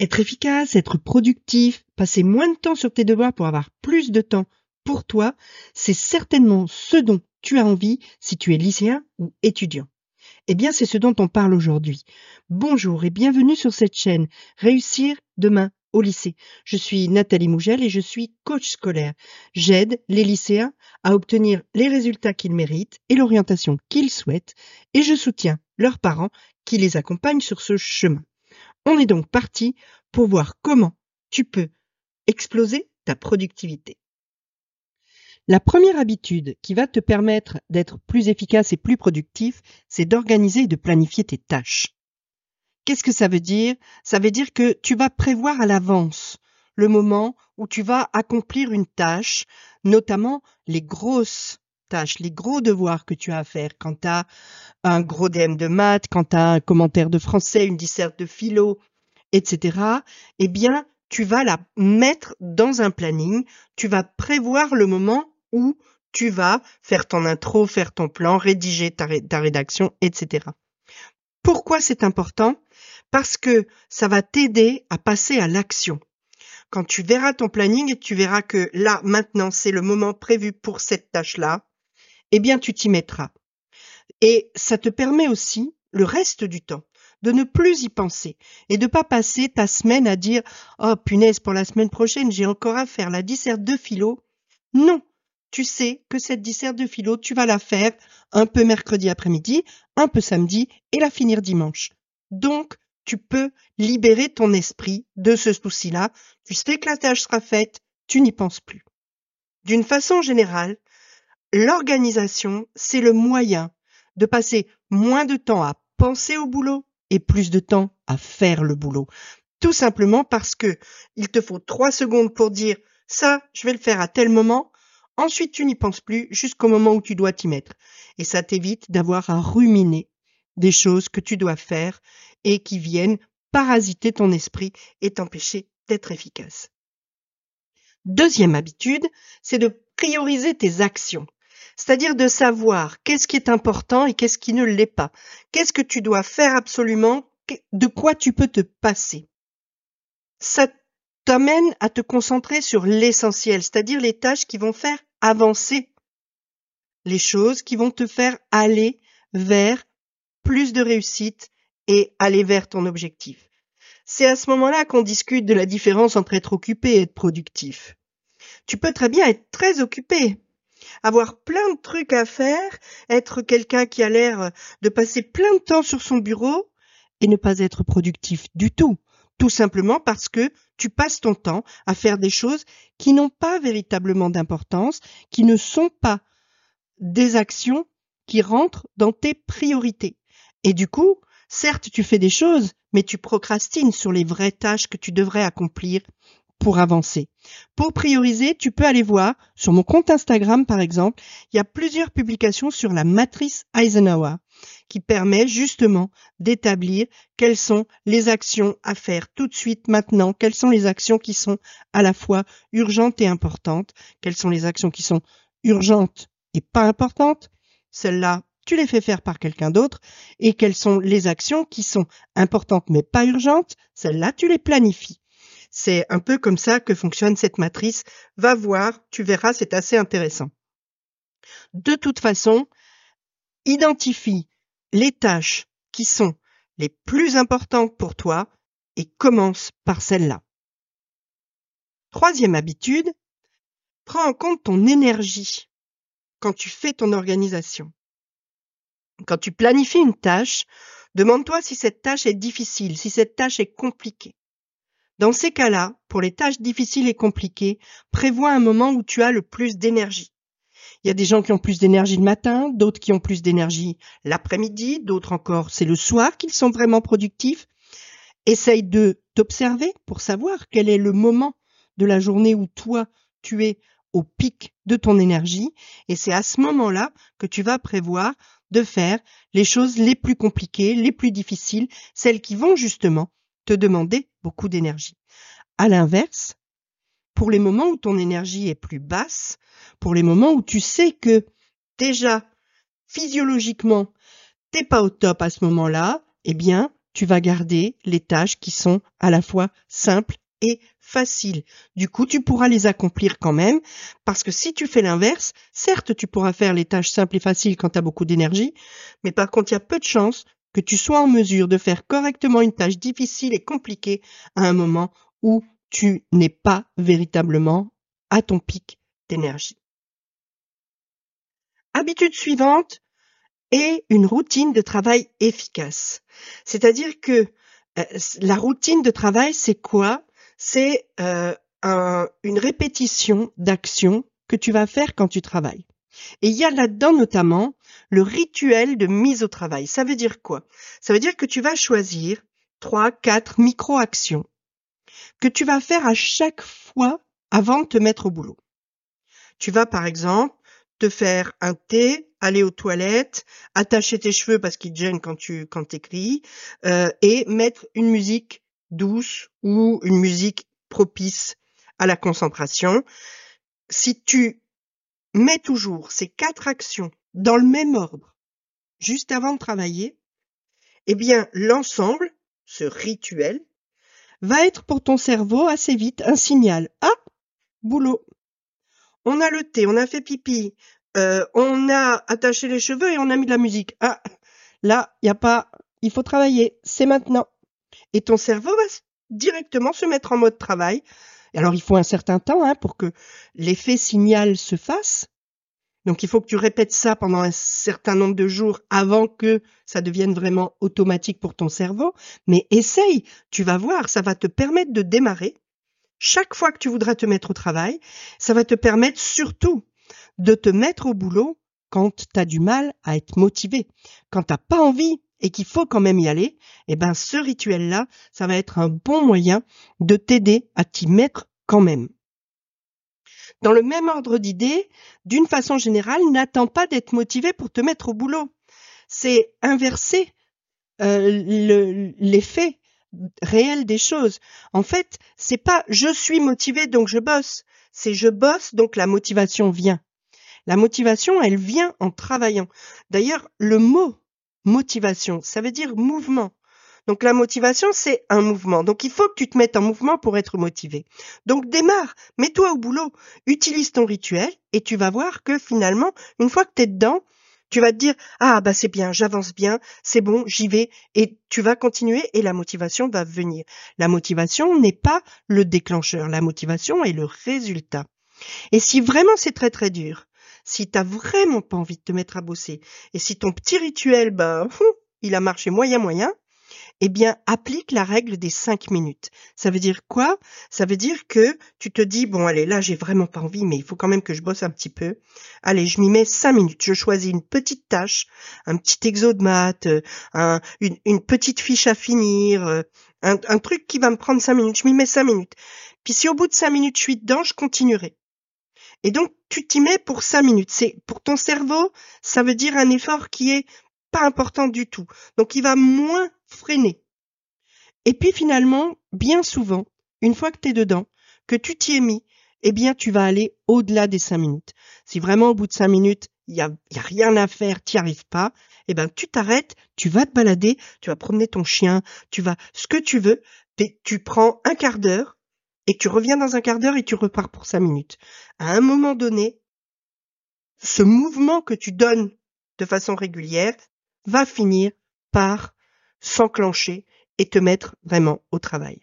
Être efficace, être productif, passer moins de temps sur tes devoirs pour avoir plus de temps pour toi, c'est certainement ce dont tu as envie si tu es lycéen ou étudiant. Eh bien, c'est ce dont on parle aujourd'hui. Bonjour et bienvenue sur cette chaîne Réussir demain au lycée. Je suis Nathalie Mougel et je suis coach scolaire. J'aide les lycéens à obtenir les résultats qu'ils méritent et l'orientation qu'ils souhaitent et je soutiens leurs parents qui les accompagnent sur ce chemin. On est donc parti pour voir comment tu peux exploser ta productivité. La première habitude qui va te permettre d'être plus efficace et plus productif, c'est d'organiser et de planifier tes tâches. Qu'est-ce que ça veut dire? Ça veut dire que tu vas prévoir à l'avance le moment où tu vas accomplir une tâche, notamment les grosses tâches, les gros devoirs que tu as à faire quand tu as un gros DM de maths, quand tu as un commentaire de français, une disserte de philo, etc., eh bien, tu vas la mettre dans un planning, tu vas prévoir le moment où tu vas faire ton intro, faire ton plan, rédiger ta, ta rédaction, etc. Pourquoi c'est important? Parce que ça va t'aider à passer à l'action. Quand tu verras ton planning, tu verras que là, maintenant, c'est le moment prévu pour cette tâche-là, eh bien, tu t'y mettras. Et ça te permet aussi, le reste du temps, de ne plus y penser et de pas passer ta semaine à dire oh punaise pour la semaine prochaine j'ai encore à faire la disserte de philo. Non, tu sais que cette disserte de philo tu vas la faire un peu mercredi après-midi, un peu samedi et la finir dimanche. Donc tu peux libérer ton esprit de ce souci-là. Tu sais que la tâche sera faite, tu n'y penses plus. D'une façon générale, l'organisation, c'est le moyen de passer moins de temps à penser au boulot et plus de temps à faire le boulot. Tout simplement parce que il te faut trois secondes pour dire ça, je vais le faire à tel moment. Ensuite, tu n'y penses plus jusqu'au moment où tu dois t'y mettre. Et ça t'évite d'avoir à ruminer des choses que tu dois faire et qui viennent parasiter ton esprit et t'empêcher d'être efficace. Deuxième habitude, c'est de prioriser tes actions c'est-à-dire de savoir qu'est-ce qui est important et qu'est-ce qui ne l'est pas. Qu'est-ce que tu dois faire absolument, de quoi tu peux te passer? Ça t'amène à te concentrer sur l'essentiel, c'est-à-dire les tâches qui vont faire avancer les choses, qui vont te faire aller vers plus de réussite et aller vers ton objectif. C'est à ce moment-là qu'on discute de la différence entre être occupé et être productif. Tu peux très bien être très occupé, avoir plein de trucs à faire, être quelqu'un qui a l'air de passer plein de temps sur son bureau et ne pas être productif du tout. Tout simplement parce que tu passes ton temps à faire des choses qui n'ont pas véritablement d'importance, qui ne sont pas des actions qui rentrent dans tes priorités. Et du coup, certes, tu fais des choses, mais tu procrastines sur les vraies tâches que tu devrais accomplir pour avancer. Pour prioriser, tu peux aller voir sur mon compte Instagram par exemple, il y a plusieurs publications sur la matrice Eisenhower qui permet justement d'établir quelles sont les actions à faire tout de suite maintenant, quelles sont les actions qui sont à la fois urgentes et importantes, quelles sont les actions qui sont urgentes et pas importantes, celles-là tu les fais faire par quelqu'un d'autre, et quelles sont les actions qui sont importantes mais pas urgentes, celles-là tu les planifies. C'est un peu comme ça que fonctionne cette matrice. Va voir, tu verras, c'est assez intéressant. De toute façon, identifie les tâches qui sont les plus importantes pour toi et commence par celle-là. Troisième habitude, prends en compte ton énergie quand tu fais ton organisation. Quand tu planifies une tâche, demande-toi si cette tâche est difficile, si cette tâche est compliquée. Dans ces cas-là, pour les tâches difficiles et compliquées, prévois un moment où tu as le plus d'énergie. Il y a des gens qui ont plus d'énergie le matin, d'autres qui ont plus d'énergie l'après-midi, d'autres encore c'est le soir qu'ils sont vraiment productifs. Essaye de t'observer pour savoir quel est le moment de la journée où toi tu es au pic de ton énergie et c'est à ce moment-là que tu vas prévoir de faire les choses les plus compliquées, les plus difficiles, celles qui vont justement te demander beaucoup d'énergie. À l'inverse, pour les moments où ton énergie est plus basse, pour les moments où tu sais que déjà physiologiquement t'es pas au top à ce moment-là, eh bien, tu vas garder les tâches qui sont à la fois simples et faciles. Du coup, tu pourras les accomplir quand même, parce que si tu fais l'inverse, certes, tu pourras faire les tâches simples et faciles quand tu as beaucoup d'énergie, mais par contre, il y a peu de chances que tu sois en mesure de faire correctement une tâche difficile et compliquée à un moment où tu n'es pas véritablement à ton pic d'énergie. Habitude suivante est une routine de travail efficace. C'est-à-dire que euh, la routine de travail, c'est quoi? C'est euh, une répétition d'actions que tu vas faire quand tu travailles. Et il y a là-dedans notamment le rituel de mise au travail. Ça veut dire quoi? Ça veut dire que tu vas choisir trois, quatre micro-actions que tu vas faire à chaque fois avant de te mettre au boulot. Tu vas par exemple te faire un thé, aller aux toilettes, attacher tes cheveux parce qu'ils te gênent quand tu quand t'écris, euh, et mettre une musique douce ou une musique propice à la concentration. Si tu mets toujours ces quatre actions dans le même ordre, juste avant de travailler, eh bien l'ensemble, ce rituel, va être pour ton cerveau assez vite un signal. Ah, boulot. On a le thé, on a fait pipi, euh, on a attaché les cheveux et on a mis de la musique. Ah, là, il y a pas, il faut travailler, c'est maintenant. Et ton cerveau va directement se mettre en mode travail. Alors il faut un certain temps hein, pour que l'effet signal se fasse. Donc il faut que tu répètes ça pendant un certain nombre de jours avant que ça devienne vraiment automatique pour ton cerveau. Mais essaye, tu vas voir, ça va te permettre de démarrer. Chaque fois que tu voudras te mettre au travail, ça va te permettre surtout de te mettre au boulot quand tu as du mal à être motivé, quand t'as pas envie et qu'il faut quand même y aller, eh ben ce rituel-là, ça va être un bon moyen de t'aider à t'y mettre quand même. Dans le même ordre d'idées, d'une façon générale, n'attends pas d'être motivé pour te mettre au boulot. C'est inverser euh, l'effet réel des choses. En fait, c'est pas je suis motivé donc je bosse, c'est je bosse donc la motivation vient. La motivation, elle vient en travaillant. D'ailleurs, le mot motivation, ça veut dire mouvement. Donc la motivation, c'est un mouvement. Donc il faut que tu te mettes en mouvement pour être motivé. Donc démarre, mets-toi au boulot, utilise ton rituel et tu vas voir que finalement, une fois que tu es dedans, tu vas te dire ah bah c'est bien, j'avance bien, c'est bon, j'y vais et tu vas continuer et la motivation va venir. La motivation n'est pas le déclencheur, la motivation est le résultat. Et si vraiment c'est très très dur, si t'as vraiment pas envie de te mettre à bosser et si ton petit rituel bah il a marché moyen moyen, eh bien, applique la règle des cinq minutes. Ça veut dire quoi? Ça veut dire que tu te dis, bon, allez, là, j'ai vraiment pas envie, mais il faut quand même que je bosse un petit peu. Allez, je m'y mets cinq minutes. Je choisis une petite tâche, un petit exo de maths, euh, une, petite fiche à finir, euh, un, un truc qui va me prendre cinq minutes. Je m'y mets cinq minutes. Puis si au bout de cinq minutes, je suis dedans, je continuerai. Et donc, tu t'y mets pour cinq minutes. C'est pour ton cerveau, ça veut dire un effort qui est pas important du tout. Donc il va moins freiner. Et puis finalement, bien souvent, une fois que tu es dedans, que tu t'y es mis, eh bien tu vas aller au-delà des cinq minutes. Si vraiment au bout de cinq minutes, il y a, a, rien à faire, tu n'y arrives pas, eh ben tu t'arrêtes, tu vas te balader, tu vas promener ton chien, tu vas ce que tu veux, tu prends un quart d'heure et tu reviens dans un quart d'heure et tu repars pour cinq minutes. À un moment donné, ce mouvement que tu donnes de façon régulière, va finir par s'enclencher et te mettre vraiment au travail.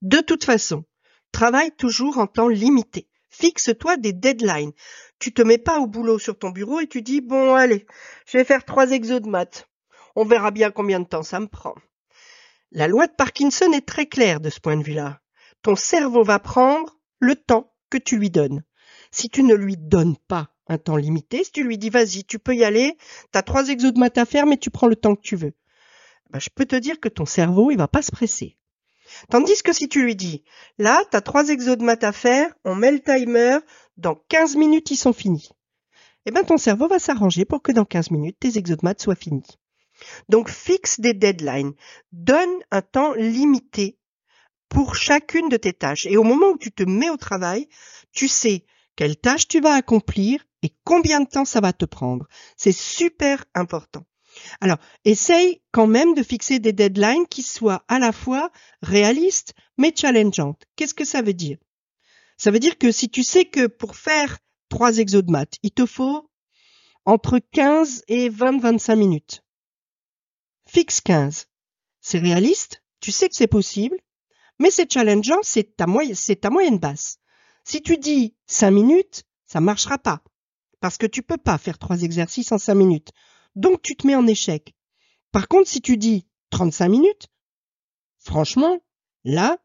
De toute façon, travaille toujours en temps limité. Fixe-toi des deadlines. Tu te mets pas au boulot sur ton bureau et tu dis bon allez, je vais faire trois exos de maths. On verra bien combien de temps ça me prend. La loi de Parkinson est très claire de ce point de vue-là. Ton cerveau va prendre le temps que tu lui donnes. Si tu ne lui donnes pas un temps limité. Si tu lui dis vas-y, tu peux y aller, tu as trois exos de maths à faire, mais tu prends le temps que tu veux. Ben, je peux te dire que ton cerveau, il va pas se presser. Tandis que si tu lui dis, là, tu as trois exos de maths à faire, on met le timer, dans 15 minutes, ils sont finis. Eh ben, ton cerveau va s'arranger pour que dans 15 minutes, tes exos de maths soient finis. Donc, fixe des deadlines. Donne un temps limité pour chacune de tes tâches. Et au moment où tu te mets au travail, tu sais quelle tâche tu vas accomplir et combien de temps ça va te prendre? C'est super important. Alors, essaye quand même de fixer des deadlines qui soient à la fois réalistes mais challengeantes. Qu'est-ce que ça veut dire? Ça veut dire que si tu sais que pour faire trois exos de maths, il te faut entre 15 et 20-25 minutes. Fixe 15. C'est réaliste, tu sais que c'est possible, mais c'est challengeant, c'est ta, c'est ta moyenne basse. Si tu dis 5 minutes, ça marchera pas. Parce que tu peux pas faire trois exercices en 5 minutes. Donc tu te mets en échec. Par contre, si tu dis 35 minutes, franchement, là,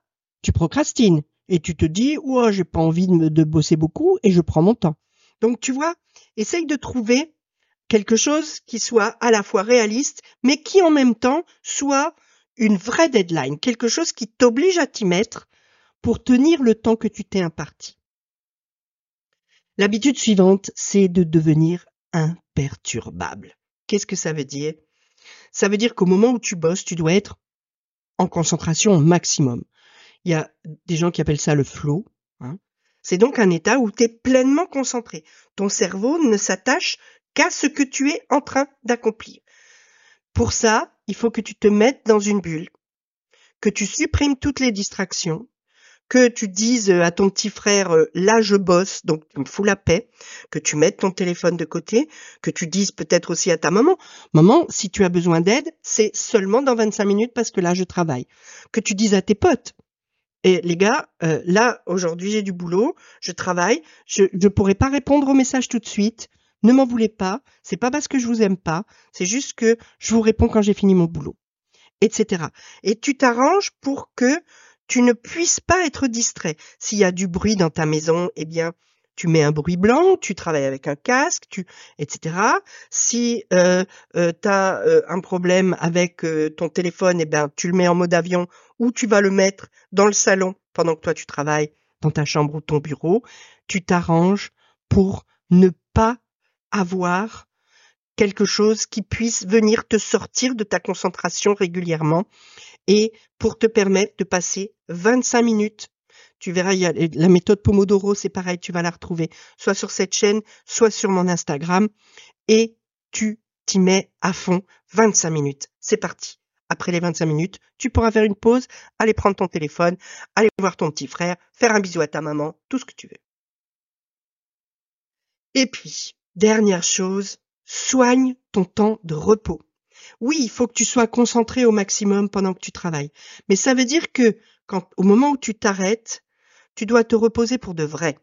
tu procrastines et tu te dis, oh, j'ai pas envie de, de bosser beaucoup et je prends mon temps. Donc tu vois, essaye de trouver quelque chose qui soit à la fois réaliste, mais qui en même temps soit une vraie deadline, quelque chose qui t'oblige à t'y mettre pour tenir le temps que tu t'es imparti. L'habitude suivante, c'est de devenir imperturbable. Qu'est-ce que ça veut dire? Ça veut dire qu'au moment où tu bosses, tu dois être en concentration au maximum. Il y a des gens qui appellent ça le flow. Hein. C'est donc un état où tu es pleinement concentré. Ton cerveau ne s'attache qu'à ce que tu es en train d'accomplir. Pour ça, il faut que tu te mettes dans une bulle, que tu supprimes toutes les distractions, que tu dises à ton petit frère euh, là je bosse donc tu me fous la paix, que tu mettes ton téléphone de côté, que tu dises peut-être aussi à ta maman maman si tu as besoin d'aide c'est seulement dans 25 minutes parce que là je travaille, que tu dises à tes potes et les gars, euh, là, aujourd'hui, j'ai du boulot, je travaille, je ne pourrai pas répondre aux messages tout de suite. Ne m'en voulez pas, c'est pas parce que je vous aime pas, c'est juste que je vous réponds quand j'ai fini mon boulot, etc. Et tu t'arranges pour que tu ne puisses pas être distrait. S'il y a du bruit dans ta maison, eh bien, tu mets un bruit blanc, tu travailles avec un casque, tu, etc. Si euh, euh, tu as euh, un problème avec ton téléphone, eh bien, tu le mets en mode avion ou tu vas le mettre dans le salon pendant que toi tu travailles dans ta chambre ou ton bureau. Tu t'arranges pour ne pas avoir quelque chose qui puisse venir te sortir de ta concentration régulièrement et pour te permettre de passer 25 minutes tu verras, il y a la méthode Pomodoro, c'est pareil, tu vas la retrouver soit sur cette chaîne, soit sur mon Instagram. Et tu t'y mets à fond 25 minutes. C'est parti. Après les 25 minutes, tu pourras faire une pause, aller prendre ton téléphone, aller voir ton petit frère, faire un bisou à ta maman, tout ce que tu veux. Et puis, dernière chose, soigne ton temps de repos. Oui, il faut que tu sois concentré au maximum pendant que tu travailles. Mais ça veut dire que quand, au moment où tu t'arrêtes, tu dois te reposer pour de vrai.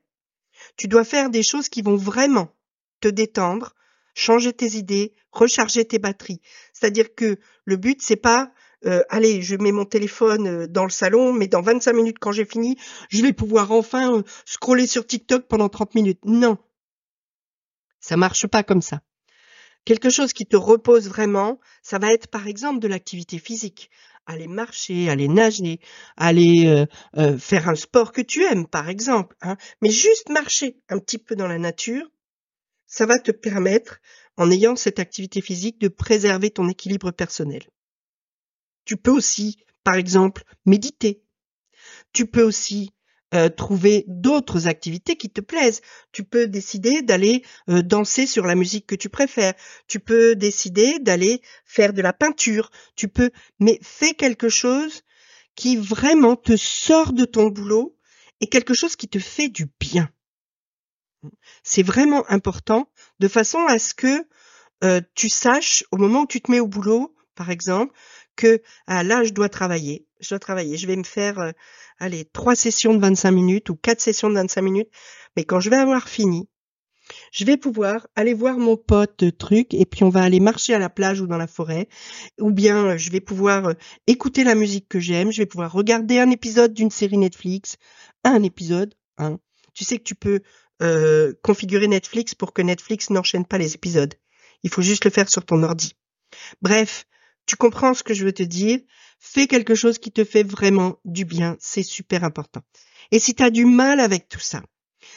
Tu dois faire des choses qui vont vraiment te détendre, changer tes idées, recharger tes batteries. C'est-à-dire que le but c'est pas euh, allez, je mets mon téléphone euh, dans le salon, mais dans 25 minutes quand j'ai fini, je vais pouvoir enfin euh, scroller sur TikTok pendant 30 minutes. Non. Ça marche pas comme ça. Quelque chose qui te repose vraiment, ça va être par exemple de l'activité physique aller marcher, aller nager, aller euh, euh, faire un sport que tu aimes, par exemple. Hein. Mais juste marcher un petit peu dans la nature, ça va te permettre, en ayant cette activité physique, de préserver ton équilibre personnel. Tu peux aussi, par exemple, méditer. Tu peux aussi euh, trouver d'autres activités qui te plaisent. Tu peux décider d'aller euh, danser sur la musique que tu préfères. Tu peux décider d'aller faire de la peinture. Tu peux, mais fais quelque chose qui vraiment te sort de ton boulot et quelque chose qui te fait du bien. C'est vraiment important de façon à ce que euh, tu saches au moment où tu te mets au boulot, par exemple, que ah, là je dois travailler, je dois travailler, je vais me faire allez, trois sessions de 25 minutes ou quatre sessions de 25 minutes. Mais quand je vais avoir fini, je vais pouvoir aller voir mon pote truc et puis on va aller marcher à la plage ou dans la forêt ou bien euh, je vais pouvoir euh, écouter la musique que j'aime, je vais pouvoir regarder un épisode d'une série Netflix, un épisode, hein. Tu sais que tu peux euh, configurer Netflix pour que Netflix n'enchaîne pas les épisodes. Il faut juste le faire sur ton ordi. Bref, tu comprends ce que je veux te dire Fais quelque chose qui te fait vraiment du bien, c'est super important. Et si tu as du mal avec tout ça,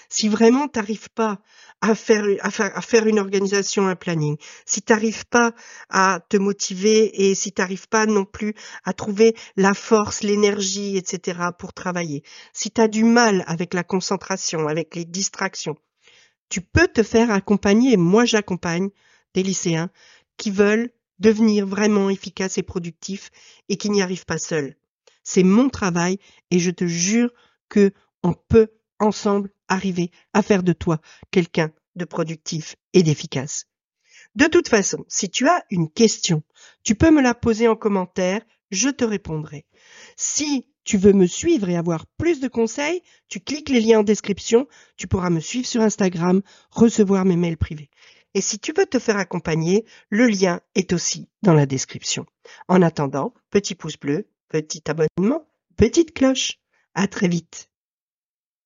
si vraiment tu n'arrives pas à faire, une organisation, un planning, si tu n'arrives pas à te motiver et si tu n'arrives pas non plus à trouver la force, l'énergie, etc. pour travailler, si tu as du mal avec la concentration, avec les distractions, tu peux te faire accompagner, moi j'accompagne des lycéens qui veulent devenir vraiment efficace et productif et qui n'y arrive pas seul. C'est mon travail et je te jure que on peut ensemble arriver à faire de toi quelqu'un de productif et d'efficace. De toute façon, si tu as une question, tu peux me la poser en commentaire, je te répondrai. Si tu veux me suivre et avoir plus de conseils, tu cliques les liens en description, tu pourras me suivre sur Instagram, recevoir mes mails privés. Et si tu veux te faire accompagner, le lien est aussi dans la description. En attendant, petit pouce bleu, petit abonnement, petite cloche. À très vite.